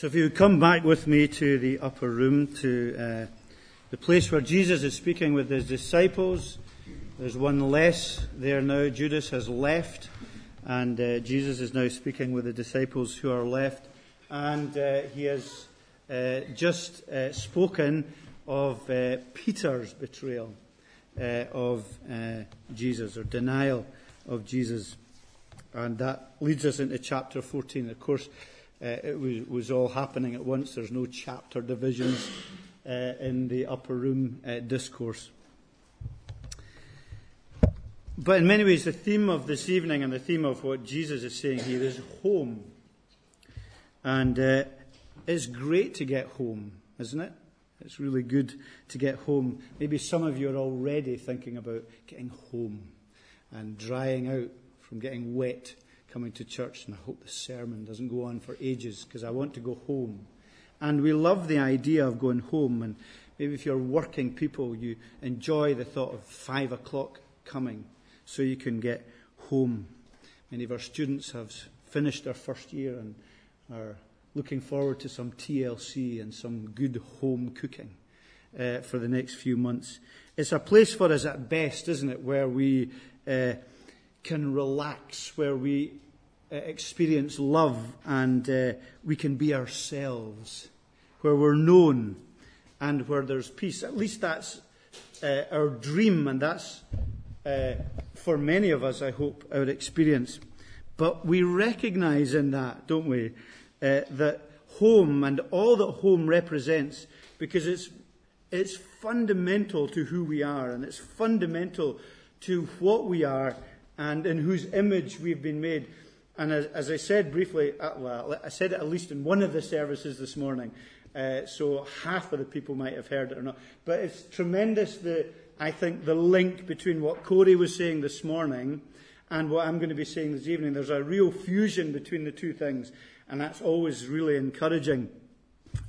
So if you come back with me to the upper room, to uh, the place where Jesus is speaking with his disciples. There's one less there now. Judas has left, and uh, Jesus is now speaking with the disciples who are left. And uh, he has uh, just uh, spoken of uh, Peter's betrayal of Jesus, or denial of Jesus. And that leads us into chapter 14. Of course, it was, was, all happening at once. There's no chapter divisions uh, in the upper room uh, discourse. But in many ways, the theme of this evening and the theme of what Jesus is saying here is home. And uh, it's great to get home, isn't it? It's really good to get home. Maybe some of you are already thinking about getting home and drying out from getting wet coming to church, and I hope the sermon doesn't go on for ages because I want to go home. And we love the idea of going home. And maybe if you're working people, you enjoy the thought of five o'clock coming so you can get home. Many of our students have finished their first year and are looking forward to some TLC and some good home cooking uh, for the next few months. It's a place for us at best, isn't it, where we uh, can relax, where we uh, experience love and uh, we can be ourselves, where we're known and where there's peace. At least that's uh, our dream, and that's uh, for many of us, I hope, our experience. But we recognize in that, don't we, uh, that home and all that home represents, because it's, it's fundamental to who we are and it's fundamental to what we are and in whose image we've been made. And as, as I said briefly, uh, well, I said it at least in one of the services this morning, uh, so half of the people might have heard it or not. But it's tremendous, the, I think, the link between what Corey was saying this morning and what I'm going to be saying this evening. There's a real fusion between the two things, and that's always really encouraging.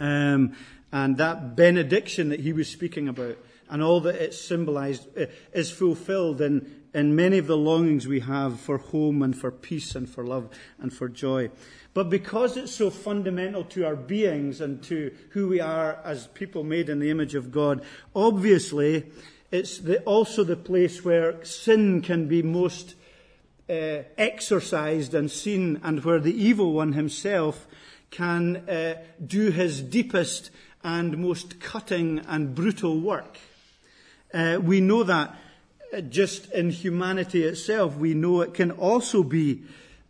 Um, and that benediction that he was speaking about and all that it symbolized uh, is fulfilled in, in many of the longings we have for home and for peace and for love and for joy. But because it's so fundamental to our beings and to who we are as people made in the image of God, obviously it's the, also the place where sin can be most uh, exercised and seen and where the evil one himself can uh, do his deepest and most cutting and brutal work. Uh, we know that just in humanity itself, we know it can also be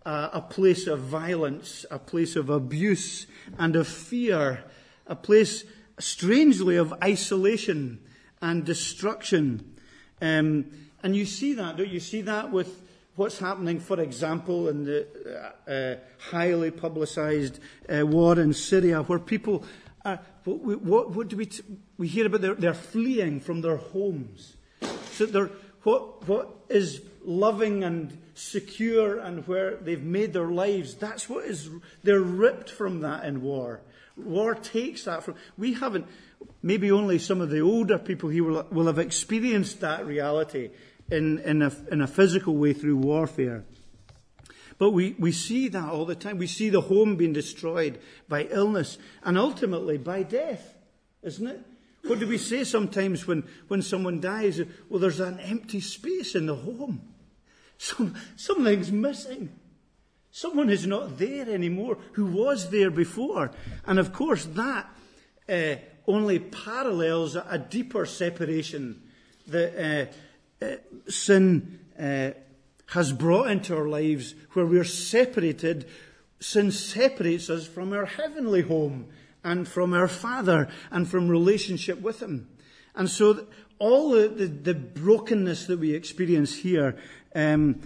uh, a place of violence, a place of abuse and of fear, a place, strangely, of isolation and destruction. Um, and you see that, don't you? see that with what's happening, for example, in the uh, uh, highly publicized uh, war in Syria, where people are, what, what, what do we, t- we hear about? They're, they're fleeing from their homes. So they're, what, what is loving and secure and where they've made their lives, that's what is, they're ripped from that in war. War takes that from, we haven't, maybe only some of the older people here will, will have experienced that reality in, in, a, in a physical way through warfare. But we, we see that all the time. We see the home being destroyed by illness and ultimately by death, isn't it? What do we say sometimes when, when someone dies? Well, there's an empty space in the home. Some, something's missing. Someone is not there anymore who was there before. And of course, that uh, only parallels a deeper separation that uh, uh, sin uh, has brought into our lives where we're separated. Sin separates us from our heavenly home and from our Father and from relationship with Him. And so all the, the, the brokenness that we experience here um,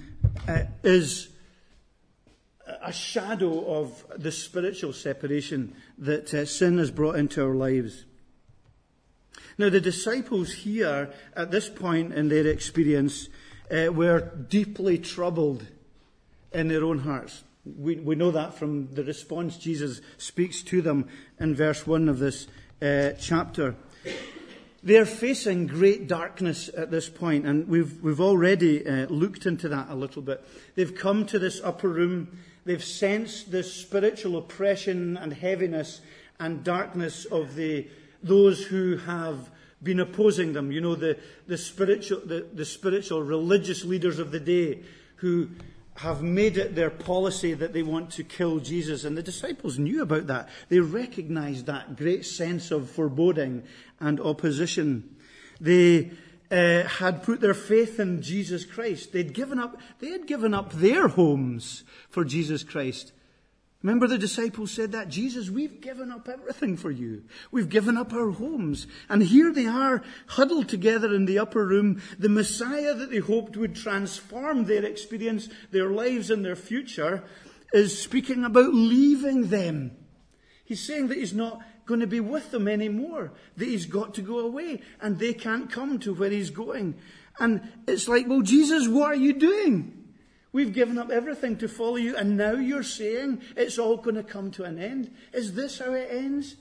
uh, is a shadow of the spiritual separation that uh, sin has brought into our lives. Now, the disciples here, at this point in their experience, uh, were deeply troubled in their own hearts. We, we know that from the response Jesus speaks to them in verse 1 of this uh, chapter. They're facing great darkness at this point, and we've, we've already uh, looked into that a little bit. They've come to this upper room, They've sensed the spiritual oppression and heaviness and darkness of the, those who have been opposing them. You know, the, the, spiritual, the, the spiritual religious leaders of the day who have made it their policy that they want to kill Jesus. And the disciples knew about that. They recognized that great sense of foreboding and opposition. They uh, had put their faith in Jesus Christ. They'd given up, they had given up their homes for Jesus Christ. Remember the disciples said that? Jesus, we've given up everything for you. We've given up our homes. And here they are, huddled together in the upper room. The Messiah that they hoped would transform their experience, their lives, and their future is speaking about leaving them. He's saying that he's not going to be with them anymore, that he's got to go away and they can't come to where he's going. And it's like, well, Jesus, what are you doing? We've given up everything to follow you, and now you're saying it's all going to come to an end. Is this how it ends?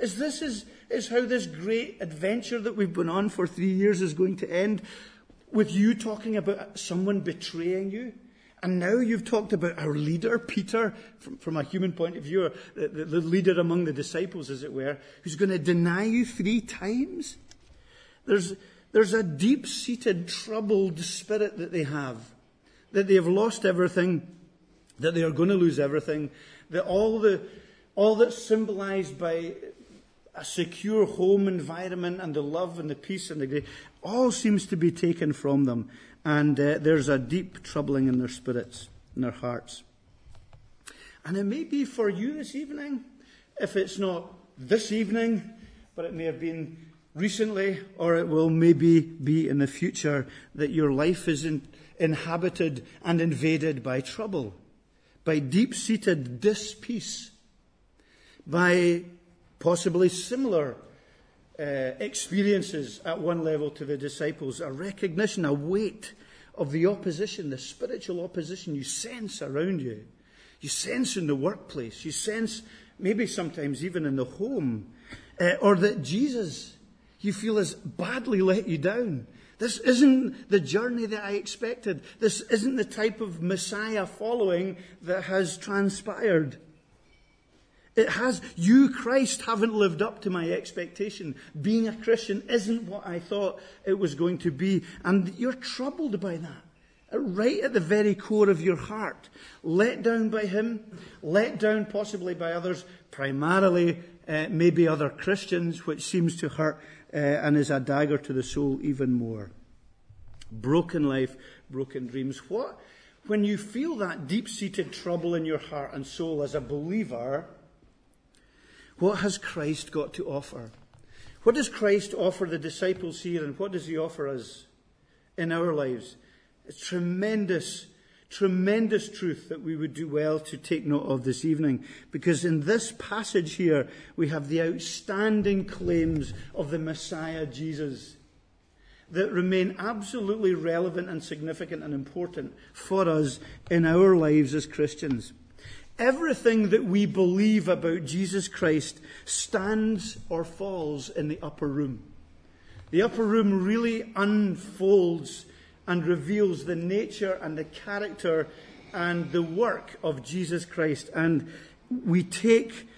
Is this is, is how this great adventure that we've been on for three years is going to end? With you talking about someone betraying you? And now you've talked about our leader, Peter, from, from a human point of view, the, the, the leader among the disciples, as it were, who's going to deny you three times. There's, there's a deep seated, troubled spirit that they have, that they have lost everything, that they are going to lose everything, that all, the, all that's symbolized by a secure home environment and the love and the peace and the grace, all seems to be taken from them and uh, there's a deep troubling in their spirits, in their hearts. And it may be for you this evening, if it's not this evening, but it may have been recently, or it will maybe be in the future, that your life is in, inhabited and invaded by trouble, by deep seated dispeace, by possibly similar uh, experiences at one level to the disciples, a recognition, a weight of the opposition, the spiritual opposition you sense around you. You sense in the workplace, you sense maybe sometimes even in the home, uh, or that Jesus, you feel, has badly let you down. This isn't the journey that I expected. This isn't the type of Messiah following that has transpired. It has, you, Christ, haven't lived up to my expectation. Being a Christian isn't what I thought it was going to be. And you're troubled by that. Right at the very core of your heart. Let down by Him, let down possibly by others, primarily uh, maybe other Christians, which seems to hurt uh, and is a dagger to the soul even more. Broken life, broken dreams. What? When you feel that deep seated trouble in your heart and soul as a believer, what has Christ got to offer? What does Christ offer the disciples here, and what does he offer us in our lives? It's tremendous, tremendous truth that we would do well to take note of this evening, because in this passage here, we have the outstanding claims of the Messiah Jesus that remain absolutely relevant and significant and important for us in our lives as Christians. Everything that we believe about Jesus Christ stands or falls in the upper room. The upper room really unfolds and reveals the nature and the character and the work of Jesus Christ. And we take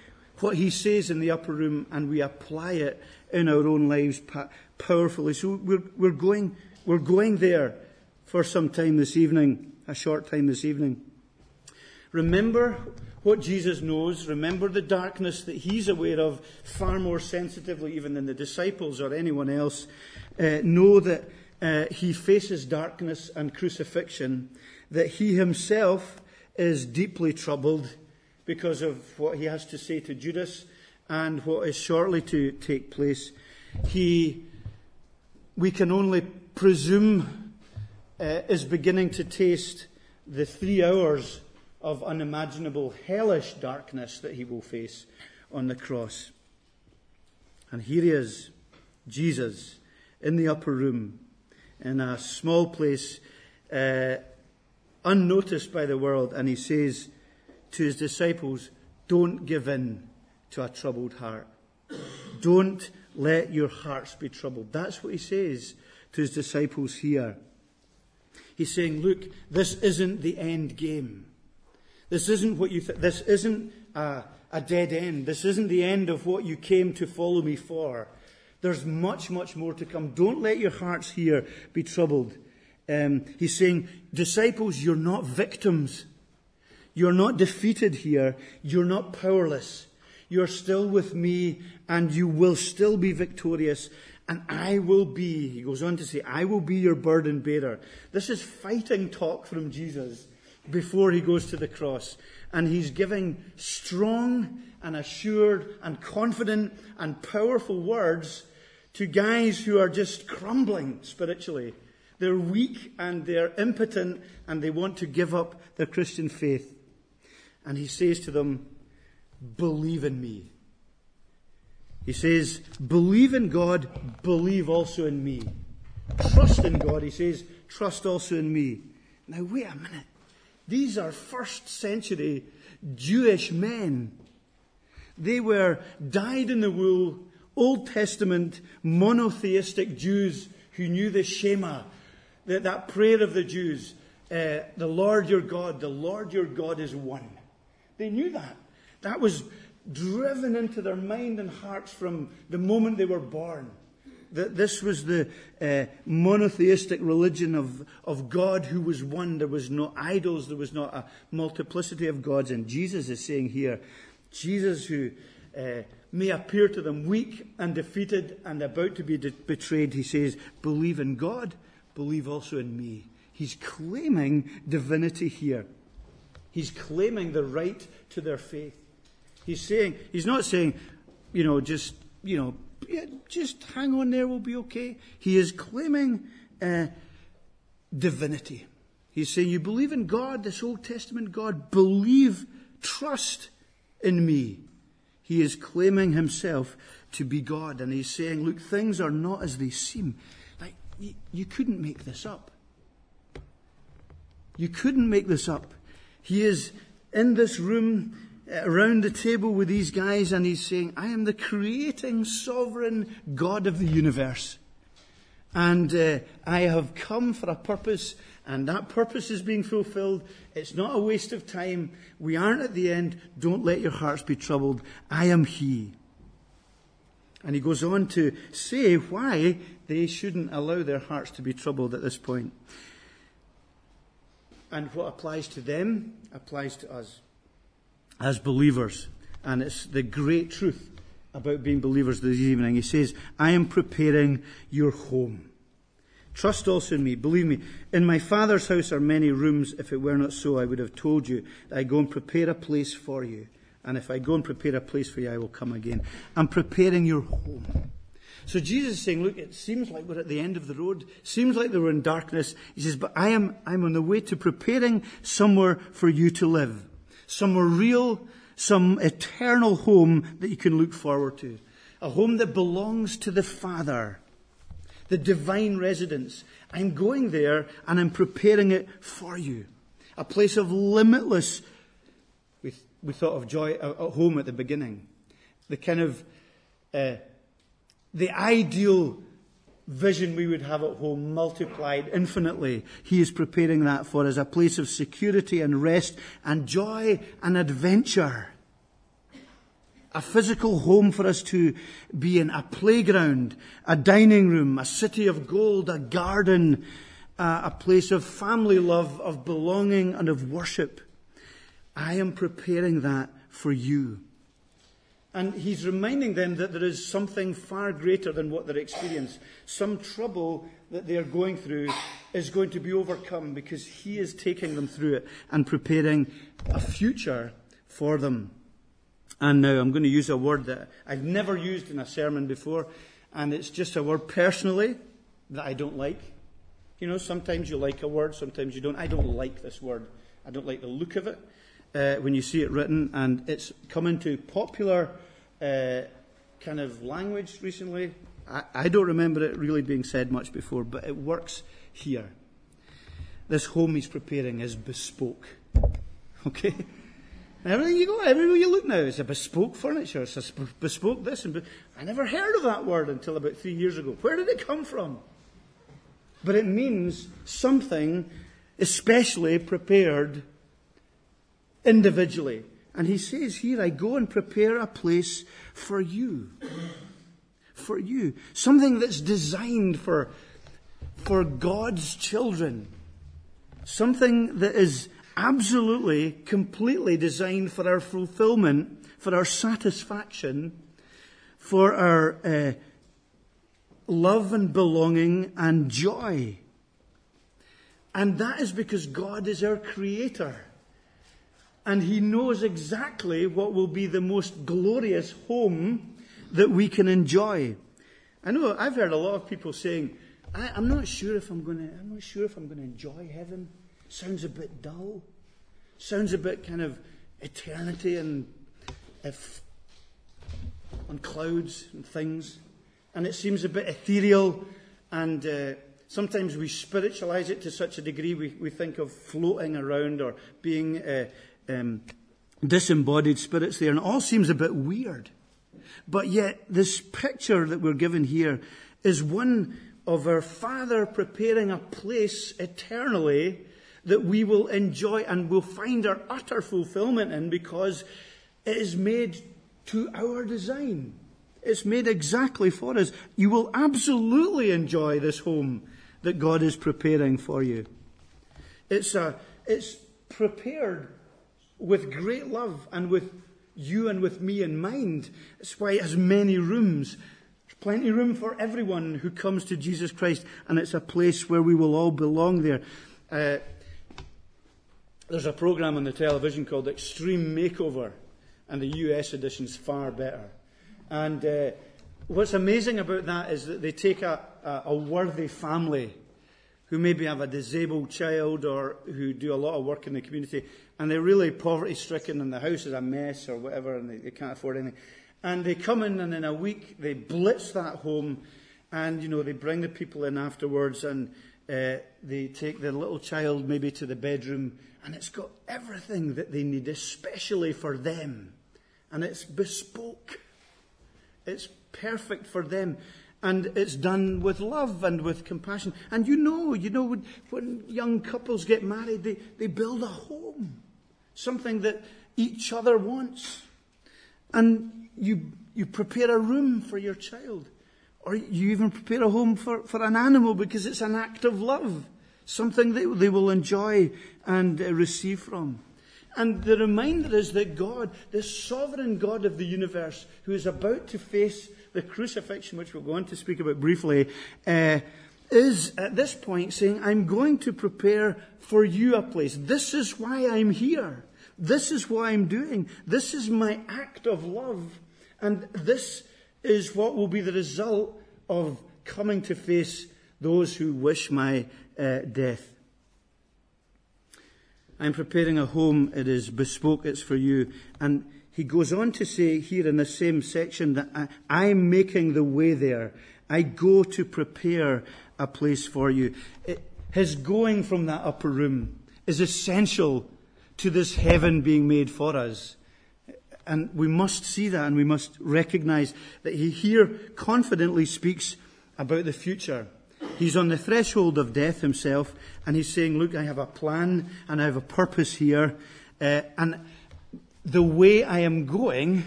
what he says in the upper room and we apply it in our own lives powerfully. So we're, we're, going, we're going there for some time this evening, a short time this evening. Remember what Jesus knows. Remember the darkness that he's aware of far more sensitively even than the disciples or anyone else. Uh, know that uh, he faces darkness and crucifixion, that he himself is deeply troubled because of what he has to say to Judas and what is shortly to take place. He, we can only presume, uh, is beginning to taste the three hours of unimaginable hellish darkness that he will face on the cross. And here he is, Jesus, in the upper room, in a small place, uh, unnoticed by the world, and he says to his disciples, Don't give in to a troubled heart. Don't let your hearts be troubled. That's what he says to his disciples here. He's saying, Look, this isn't the end game. This isn't what you th- this isn't a, a dead end. This isn't the end of what you came to follow me for. There's much, much more to come. Don't let your hearts here be troubled. Um, he's saying, disciples, you're not victims. You're not defeated here. You're not powerless. You're still with me and you will still be victorious. And I will be, he goes on to say, I will be your burden bearer. This is fighting talk from Jesus before he goes to the cross. And he's giving strong and assured and confident and powerful words to guys who are just crumbling spiritually. They're weak and they're impotent and they want to give up their Christian faith. And he says to them, believe in me. He says, believe in God, believe also in me. Trust in God, he says, trust also in me. Now wait a minute. These are first century Jewish men. They were dyed in the wool, Old Testament monotheistic Jews who knew the Shema, that, that prayer of the Jews, uh, the Lord your God, the Lord your God is one. They knew that. That was driven into their mind and hearts from the moment they were born. That this was the uh, monotheistic religion of, of God who was one. There was no idols. There was not a multiplicity of gods. And Jesus is saying here, Jesus who uh, may appear to them weak and defeated and about to be de- betrayed, he says, believe in God, believe also in me. He's claiming divinity here. He's claiming the right to their faith. He's saying, he's not saying, you know, just, you know, yeah, just hang on there, we'll be okay. He is claiming uh, divinity. He's saying, you believe in God, this Old Testament God, believe, trust in me. He is claiming himself to be God, and he's saying, Look, things are not as they seem. Like, you, couldn't make this up. You couldn't make this up. He is in this room uh, around the table with these guys, and he's saying, I am the creating, sovereign God of the universe. And uh, I have come for a purpose, and that purpose is being fulfilled. It's not a waste of time. We aren't at the end. Don't let your hearts be troubled. I am He. And he goes on to say why they shouldn't allow their hearts to be troubled at this point. And what applies to them applies to us as believers. And it's the great truth about being believers this evening. He says, I am preparing your home. Trust also in me. Believe me, in my Father's house are many rooms. If it were not so, I would have told you that I go and prepare a place for you. And if I go and prepare a place for you, I will come again. I'm preparing your home. So Jesus is saying, look, it seems like we're at the end of the road. Seems like we're in darkness. He says, but I am, I'm on the way to preparing somewhere for you to live. Somewhere real, some eternal home that you can look forward to. A home that belongs to the Father the divine residence. I'm going there and I'm preparing it for you. A place of limitless, we, we thought of joy at home at the beginning. The kind of, uh, the ideal vision we would have at home multiplied infinitely. He is preparing that for us, a place of security and rest and joy and adventure a physical home for us to be in, a playground, a dining room, a city of gold, a garden, uh, a place of family love, of belonging, and of worship. I am preparing that for you. And he's reminding them that there is something far greater than what they're experiencing. Some trouble that they are going through is going to be overcome because he is taking them through it and preparing a future for them. And now I'm going to use a word that I've never used in a sermon before, and it's just a word personally that I don't like. You know, sometimes you like a word, sometimes you don't. I don't like this word. I don't like the look of it uh, when you see it written, and it's come into popular uh, kind of language recently. I, I don't remember it really being said much before, but it works here. This home he's preparing is bespoke. Okay? Everything you go, everywhere you look now, it's a bespoke furniture, it's a bespoke this. And I never heard of that word until about three years ago. Where did it come from? But it means something especially prepared individually. And he says here, I go and prepare a place for you. For you. Something that's designed for, for God's children. Something that is absolutely, completely designed for our fulfillment, for our satisfaction, for our uh, love and belonging and joy. And that is because God is our creator. And He knows exactly what will be the most glorious home that we can enjoy. I know I've heard a lot of people saying, I, am not sure if I'm going to, I'm not sure if I'm going to enjoy heaven. Sounds a bit dull. Sounds a bit kind of eternity and if on clouds and things. And it seems a bit ethereal and uh, sometimes we spiritualize it to such a degree we, we think of floating around or being uh, um, disembodied spirits there. And it all seems a bit weird. But yet, this picture that we're given here is one of our Father preparing a place eternally that we will enjoy and will find our utter fulfillment in because it is made to our design. It's made exactly for us. You will absolutely enjoy this home that God is preparing for you. It's, a, it's prepared with great love and with you and with me in mind. That's why it has many rooms. There's plenty of room for everyone who comes to Jesus Christ, and it's a place where we will all belong there. Uh, there's a program on the television called Extreme Makeover, and the US edition's far better. And uh, what's amazing about that is that they take a, a, a worthy family who maybe have a disabled child or who do a lot of work in the community, and they're really poverty stricken, and the house is a mess or whatever, and they, they can't afford anything. And they come in, and in a week they blitz that home, and you know they bring the people in afterwards, and uh, they take their little child maybe to the bedroom and it's got everything that they need, especially for them. And it's bespoke. It's perfect for them. And it's done with love and with compassion. And you know, you know, when, when young couples get married, they, they build a home. Something that each other wants. And you, you prepare a room for your child. Or you even prepare a home for, for an animal because it's an act of love something that they will enjoy and uh, receive from. And the reminder is that God, the sovereign God of the universe, who is about to face the crucifixion, which we'll go on to speak about briefly, uh, is at this point saying, I'm going to prepare for you a place. This is why I'm here. This is what I'm doing. This is my act of love. And this is what will be the result of coming to face those who wish my uh, death. I'm preparing a home. It is bespoke. It's for you. And he goes on to say here in the same section that I, am making the way there. I go to prepare a place for you. It, his going from that upper room is essential to this heaven being made for us. And we must see that and we must recognize that he here confidently speaks about the future. He's on the threshold of death himself, and he's saying, Look, I have a plan and I have a purpose here. Uh, and the way I am going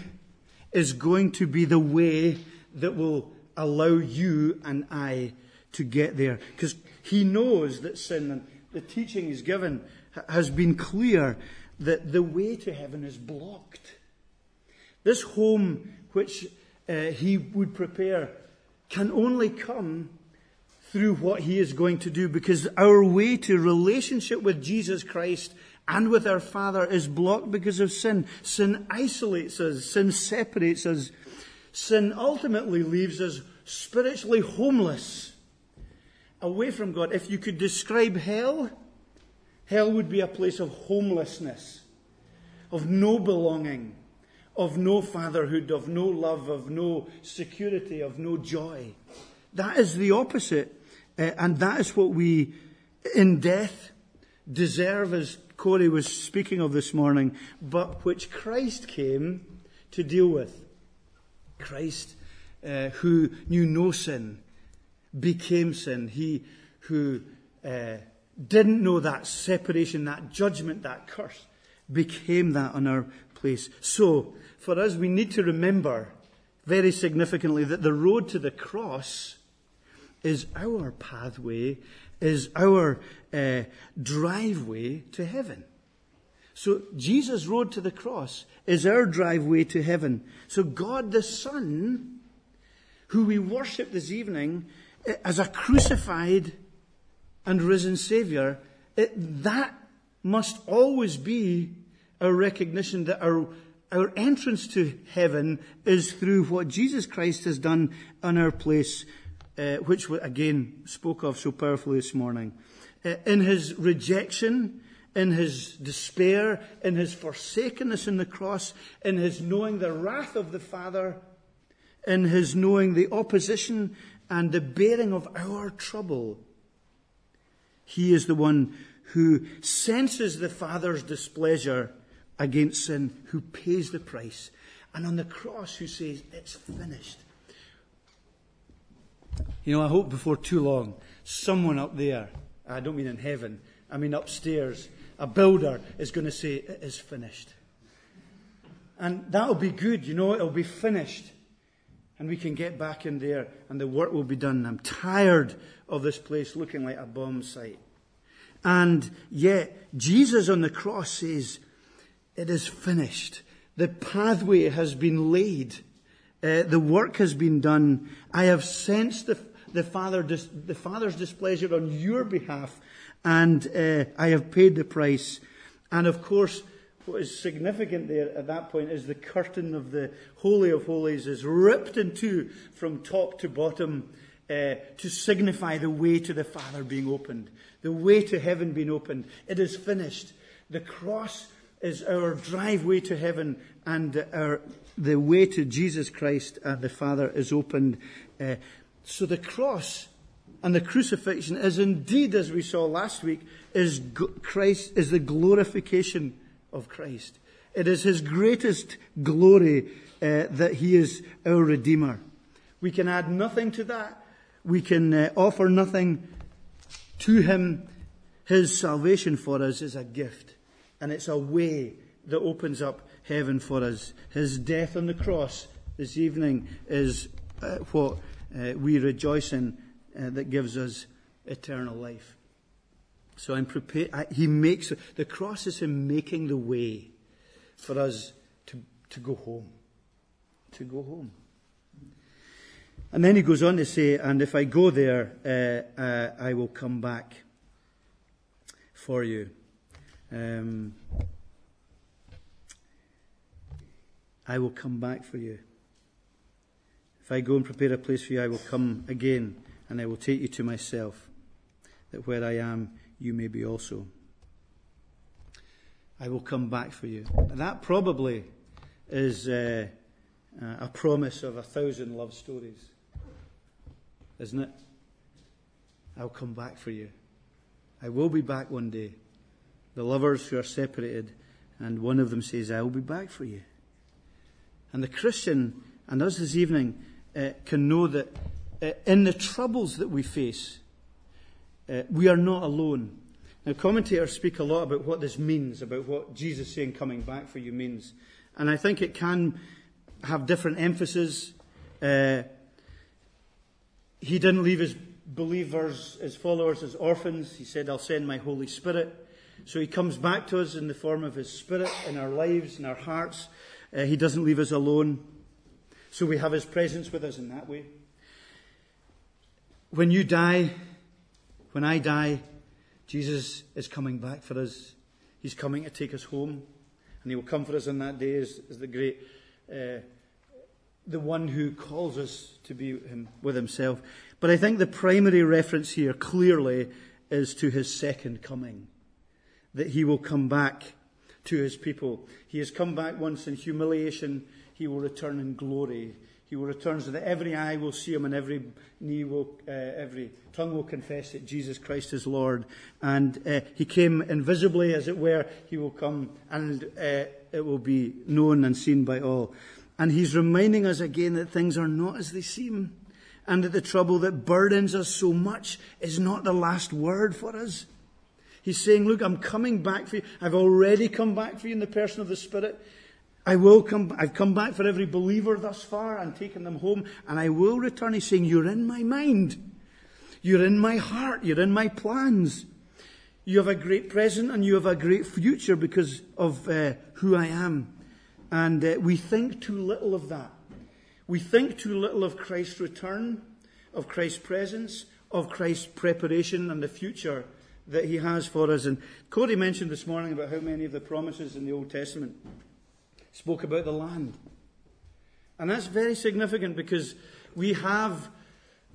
is going to be the way that will allow you and I to get there. Because he knows that sin, and the teaching he's given has been clear that the way to heaven is blocked. This home which uh, he would prepare can only come through what he is going to do because our way to relationship with Jesus Christ and with our Father is blocked because of sin. Sin isolates us. Sin separates us. Sin ultimately leaves us spiritually homeless, away from God. If you could describe hell, hell would be a place of homelessness, of no belonging, of no fatherhood, of no love, of no security, of no joy. That is the opposite uh, and that is what we, in death, deserve, as Corey was speaking of this morning, but which Christ came to deal with. Christ, uh, who knew no sin, became sin. He who uh, didn't know that separation, that judgment, that curse, became that on our place. So, for us, we need to remember very significantly that the road to the cross is our pathway, is our uh, driveway to heaven. So Jesus' road to the cross is our driveway to heaven. So God the Son, who we worship this evening uh, as a crucified and risen Savior, it, that must always be our recognition that our, our entrance to heaven is through what Jesus Christ has done in our place, uh, which we again spoke of so powerfully this morning. Uh, in his rejection, in his despair, in his forsakenness in the cross, in his knowing the wrath of the Father, in his knowing the opposition and the bearing of our trouble. He is the one who senses the Father's displeasure against sin, who pays the price, and on the cross who says, It's finished. You know, I hope before too long, someone up there, I don't mean in heaven, I mean upstairs, a builder is going to say, It is finished. And that'll be good, you know, it'll be finished. And we can get back in there and the work will be done. I'm tired of this place looking like a bomb site. And yet, Jesus on the cross says, It is finished. The pathway has been laid. Uh, the work has been done. I have sensed the, the, Father, the Father's displeasure on your behalf, and uh, I have paid the price. And of course, what is significant there at that point is the curtain of the Holy of Holies is ripped in two from top to bottom uh, to signify the way to the Father being opened the way to heaven being opened. It is finished. The cross is our driveway to heaven, and our, the way to Jesus Christ and the Father is opened. Uh, so the cross and the crucifixion is indeed, as we saw last week, is Christ is the glorification of Christ. It is His greatest glory uh, that He is our Redeemer. We can add nothing to that. We can uh, offer nothing to him, his salvation for us is a gift. And it's a way that opens up heaven for us. His death on the cross this evening is uh, what uh, we rejoice in uh, that gives us eternal life. So I'm prepared. He makes the cross is him making the way for us to, to go home. To go home. And then he goes on to say, and if I go there, uh, uh, I will come back for you. Um, I will come back for you. If I go and prepare a place for you, I will come again and I will take you to myself, that where I am, you may be also. I will come back for you. That probably is uh, a promise of a thousand love stories isn't it? I'll come back for you. I will be back one day. The lovers who are separated, and one of them says, I will be back for you. And the Christian and us this evening uh, can know that uh, in the troubles that we face, uh, we are not alone. Now, commentators speak a lot about what this means, about what Jesus saying coming back for you means. And I think it can have different emphasis. Uh, he didn't leave his believers, his followers, as orphans. He said, I'll send my Holy Spirit. So he comes back to us in the form of his Spirit in our lives, in our hearts. Uh, he doesn't leave us alone. So we have his presence with us in that way. When you die, when I die, Jesus is coming back for us. He's coming to take us home. And he will come for us on that day as, as the great uh, the one who calls us to be him, with himself. But I think the primary reference here clearly is to his second coming. That he will come back to his people. He has come back once in humiliation. He will return in glory. He will return so that every eye will see him and every knee will, uh, every tongue will confess that Jesus Christ is Lord. And uh, he came invisibly, as it were. He will come and uh, it will be known and seen by all. And he's reminding us again that things are not as they seem. And that the trouble that burdens us so much is not the last word for us. He's saying, Look, I'm coming back for you. I've already come back for you in the person of the Spirit. I will come, I've come back for every believer thus far and taken them home, and I will return. He's saying, You're in my mind. You're in my heart. You're in my plans. You have a great present and you have a great future because of uh, who I am. And uh, we think too little of that. We think too little of Christ's return, of Christ's presence, of Christ's preparation and the future that he has for us. And Cody mentioned this morning about how many of the promises in the Old Testament spoke about the land. And that's very significant because we have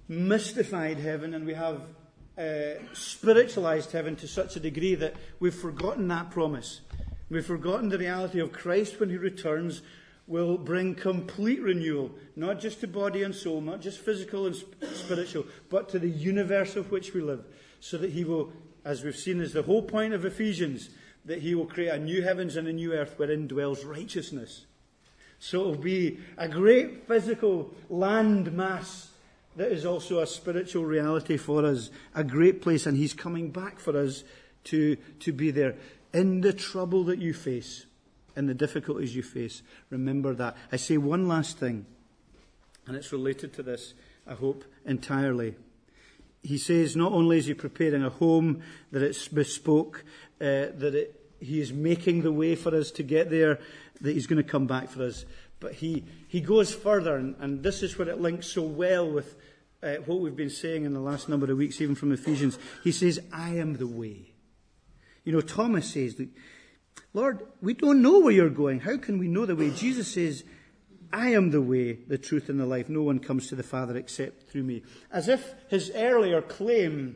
mystified heaven and we have uh, spiritualized heaven to such a degree that we've forgotten that promise. We've forgotten the reality of Christ when he returns will bring complete renewal, not just to body and soul, not just physical and spiritual, but to the universe of which we live, so that he will, as we've seen, is the whole point of Ephesians, that he will create a new heavens and a new earth wherein dwells righteousness. So it will be a great physical land mass that is also a spiritual reality for us, a great place, and he's coming back for us to, to be there. In the trouble that you face, in the difficulties you face, remember that. I say one last thing, and it's related to this, I hope, entirely he says not only is he preparing a home that it's bespoke, uh, that it, he is making the way for us to get there, that he's going to come back for us, but he, he goes further, and, and this is where it links so well with uh, what we've been saying in the last number of weeks, even from Ephesians. He says, I am the way. You know, Thomas says, Lord, we don't know where you're going. How can we know the way? Jesus says, I am the way, the truth, and the life. No one comes to the Father except through me. As if his earlier claim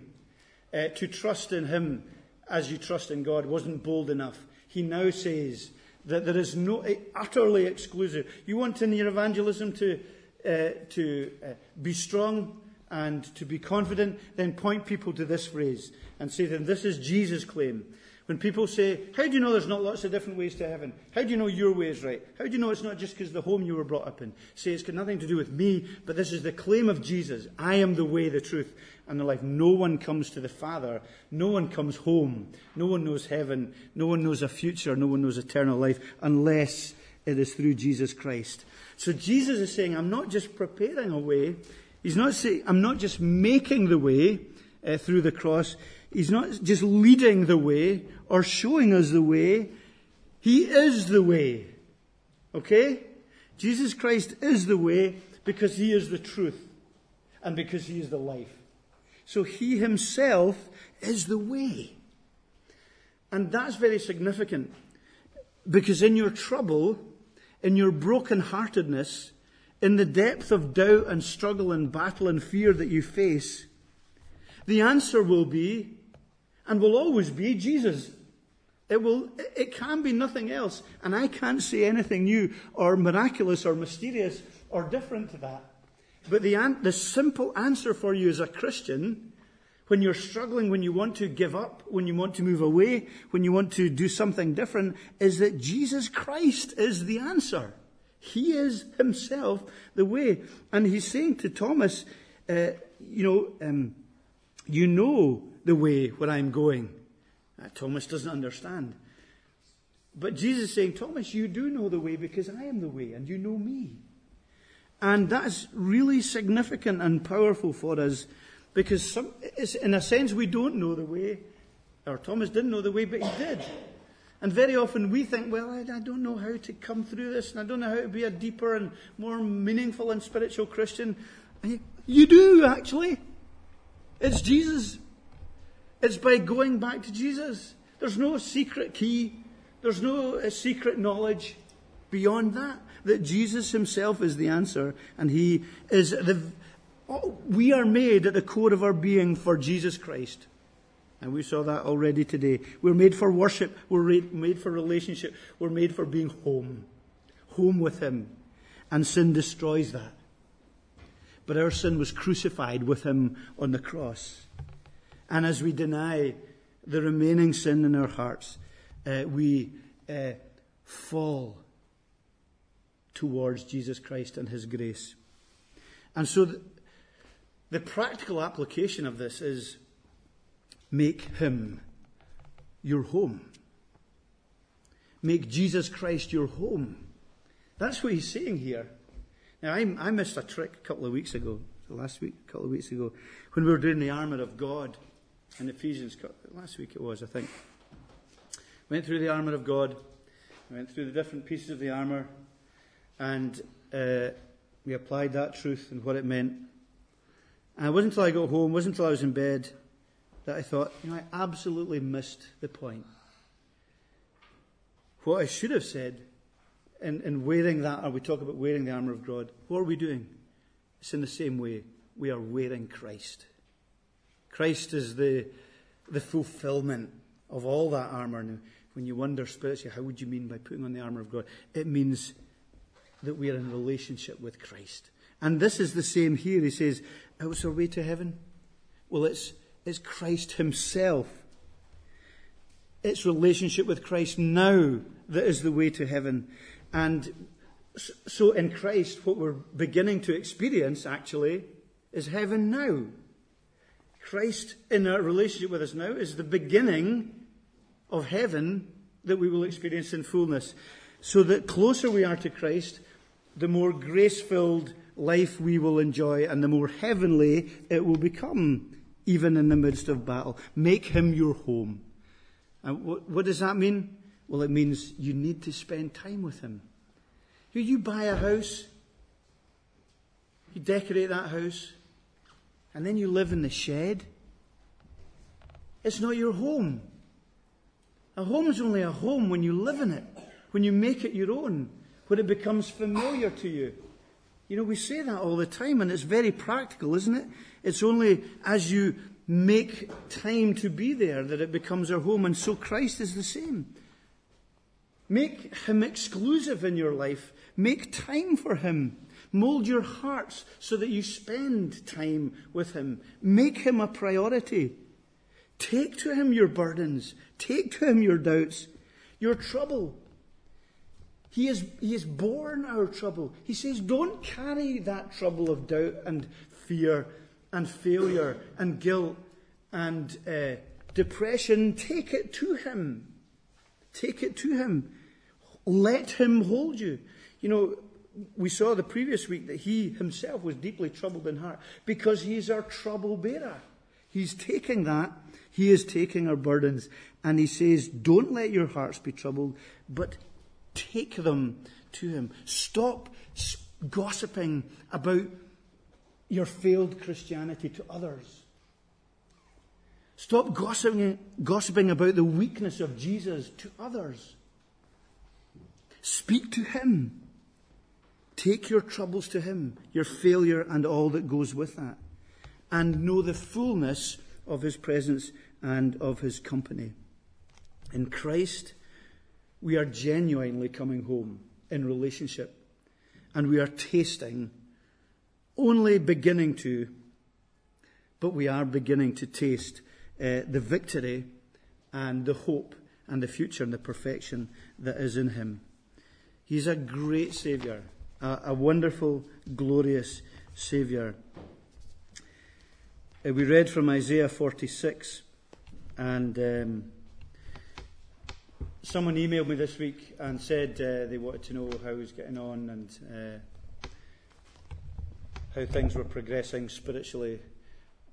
uh, to trust in him as you trust in God wasn't bold enough. He now says that there is no utterly exclusive. You want in your evangelism to, uh, to uh, be strong and to be confident, then point people to this phrase and say, then this is Jesus' claim. When people say, How do you know there's not lots of different ways to heaven? How do you know your way is right? How do you know it's not just because the home you were brought up in? Say it's got nothing to do with me, but this is the claim of Jesus. I am the way, the truth, and the life. No one comes to the Father. No one comes home. No one knows heaven. No one knows a future. No one knows eternal life unless it is through Jesus Christ. So Jesus is saying, I'm not just preparing a way. He's not saying, I'm not just making the way uh, through the cross. He's not just leading the way or showing us the way. He is the way. Okay? Jesus Christ is the way because he is the truth and because he is the life. So he himself is the way. And that's very significant because in your trouble, in your brokenheartedness, in the depth of doubt and struggle and battle and fear that you face, the answer will be and will always be Jesus. It will, it can be nothing else. And I can't say anything new or miraculous or mysterious or different to that. But the, the simple answer for you as a Christian, when you're struggling, when you want to give up, when you want to move away, when you want to do something different, is that Jesus Christ is the answer. He is himself the way. And he's saying to Thomas, uh, you know, um, you know the way where I'm going. Uh, Thomas doesn't understand. But Jesus is saying, Thomas, you do know the way because I am the way and you know me. And that's really significant and powerful for us because some, in a sense we don't know the way, or Thomas didn't know the way, but he did. And very often we think, well, I, I, don't know how to come through this, and I don't know how to be a deeper and more meaningful and spiritual Christian. And you, you do, actually. It's Jesus. It's by going back to Jesus. There's no secret key. There's no uh, secret knowledge beyond that. That Jesus himself is the answer and he is the, oh, we are made at the core of our being for Jesus Christ. And we saw that already today. We're made for worship. We're made for relationship. We're made for being home. Home with Him. And sin destroys that. But our sin was crucified with Him on the cross. And as we deny the remaining sin in our hearts, uh, we uh, fall towards Jesus Christ and His grace. And so the, the practical application of this is make Him your home. Make Jesus Christ your home. That's what he's saying here. Now, I, I missed a trick a couple of weeks ago, last week, a couple of weeks ago, when we were doing the armour of God in Ephesians. Last week it was, I think. Went through the armour of God, went through the different pieces of the armour, and uh, we applied that truth and what it meant. And it wasn't until I got home, wasn't until I was in bed, that I thought, you know, I absolutely missed the point. What I should have said in, in wearing that, or we talk about wearing the armour of God, what are we doing? It's in the same way. We are wearing Christ. Christ is the, the fulfillment of all that armour. Now, when you wonder spiritually, how would you mean by putting on the armour of God? It means that we are in relationship with Christ. And this is the same here. He says, oh, What's our way to heaven? Well, it's, it's Christ Himself. It's relationship with Christ now that is the way to heaven. And so in Christ, what we're beginning to experience actually is heaven now. Christ in our relationship with us now is the beginning of heaven that we will experience in fullness. So that closer we are to Christ, the more grace filled life we will enjoy and the more heavenly it will become, even in the midst of battle. Make him your home. And what, what does that mean? Well, it means you need to spend time with him. You buy a house, you decorate that house, and then you live in the shed. It's not your home. A home is only a home when you live in it, when you make it your own, when it becomes familiar to you. You know, we say that all the time, and it's very practical, isn't it? It's only as you make time to be there that it becomes our home, and so Christ is the same. Make Him exclusive in your life. Make time for Him. Mold your hearts so that you spend time with Him. Make Him a priority. Take to Him your burdens. Take to Him your doubts, your trouble. He has, he has borne our trouble. He says, don't carry that trouble of doubt and fear and failure and guilt and uh, depression. Take it to Him. Take it to Him. Let Him hold you. You know, we saw the previous week that He Himself was deeply troubled in heart because He is our trouble bearer. He's taking that. He is taking our burdens. And He says, don't let your hearts be troubled, but take them to Him. Stop gossiping about your failed Christianity to others. Stop gossiping, gossiping about the weakness of Jesus to others. Speak to Him. Take your troubles to Him, your failure and all that goes with that. And know the fullness of His presence and of His company. In Christ, we are genuinely coming home in relationship. And we are tasting only beginning to, but we are beginning to taste uh, the victory and the hope and the future and the perfection that is in Him. He's a great Saviour, a, a wonderful, glorious Saviour. Uh, we read from Isaiah 46, and um, someone emailed me this week and said uh, they wanted to know how he was getting on and uh, how things were progressing spiritually,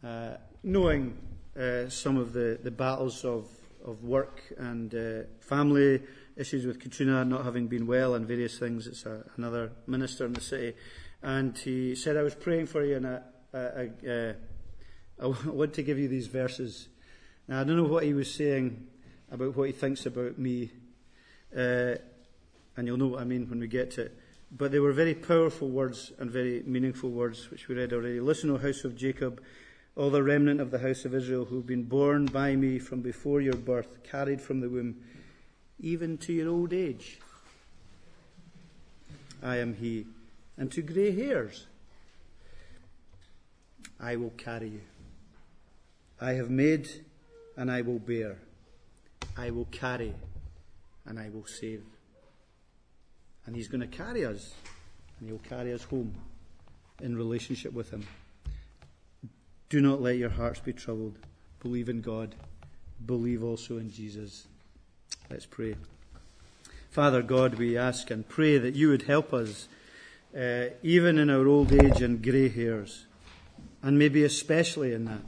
uh, knowing uh, some of the, the battles of, of work and uh, family issues with Katrina not having been well and various things. It's a, another minister in the city. And he said, I was praying for you and I, I, I, I want to give you these verses. Now, I don't know what he was saying about what he thinks about me. Uh, and you'll know what I mean when we get to it. But they were very powerful words and very meaningful words, which we read already. Listen, O house of Jacob, all the remnant of the house of Israel who have been borne by me from before your birth, carried from the womb, even to your old age. I am he. And to grey hairs, I will carry you. I have made and I will bear. I will carry and I will save. And He's going to carry us, and He'll carry us home in relationship with Him. Do not let your hearts be troubled. Believe in God. believe also in Jesus. Let's pray. Father God, we ask and pray that you would help us, uh, even in our old age and grey hairs, and maybe especially in that,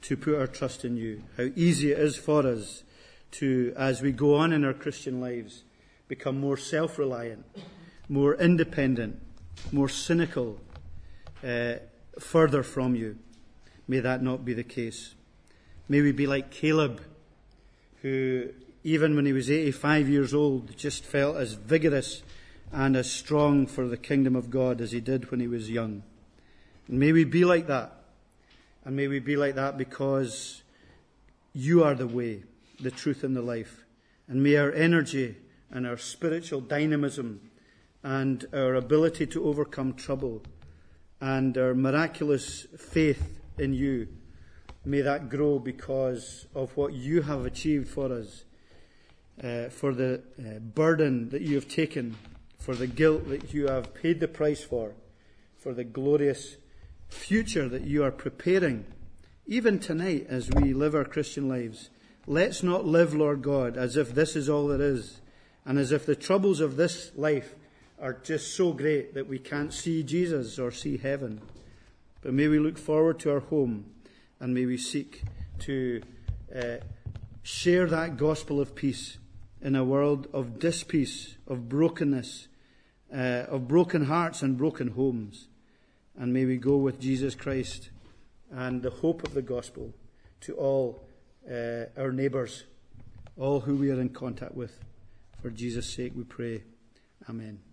to put our trust in you. How easy it is for us to, as we go on in our Christian lives, become more self reliant, more independent, more cynical, uh, further from you. May that not be the case. May we be like Caleb, who, even when he was 85 years old, just felt as vigorous and as strong for the kingdom of God as he did when he was young. And may we be like that. And may we be like that because you are the way, the truth, and the life. And may our energy and our spiritual dynamism and our ability to overcome trouble and our miraculous faith in you, may that grow because of what you have achieved for us, uh, for the uh, burden that you have taken, for the guilt that you have paid the price for, for the glorious future that you are preparing, even tonight as we live our Christian lives. Let's not live, Lord God, as if this is all there is, and as if the troubles of this life are just so great that we can't see Jesus or see heaven. But may we look forward to our home and may we seek to uh, share that gospel of peace in a world of dispeace, of brokenness, uh, of broken hearts and broken homes. And may we go with Jesus Christ and the hope of the gospel to all uh, our neighbours, all who we are in contact with. For Jesus' sake we pray. Amen.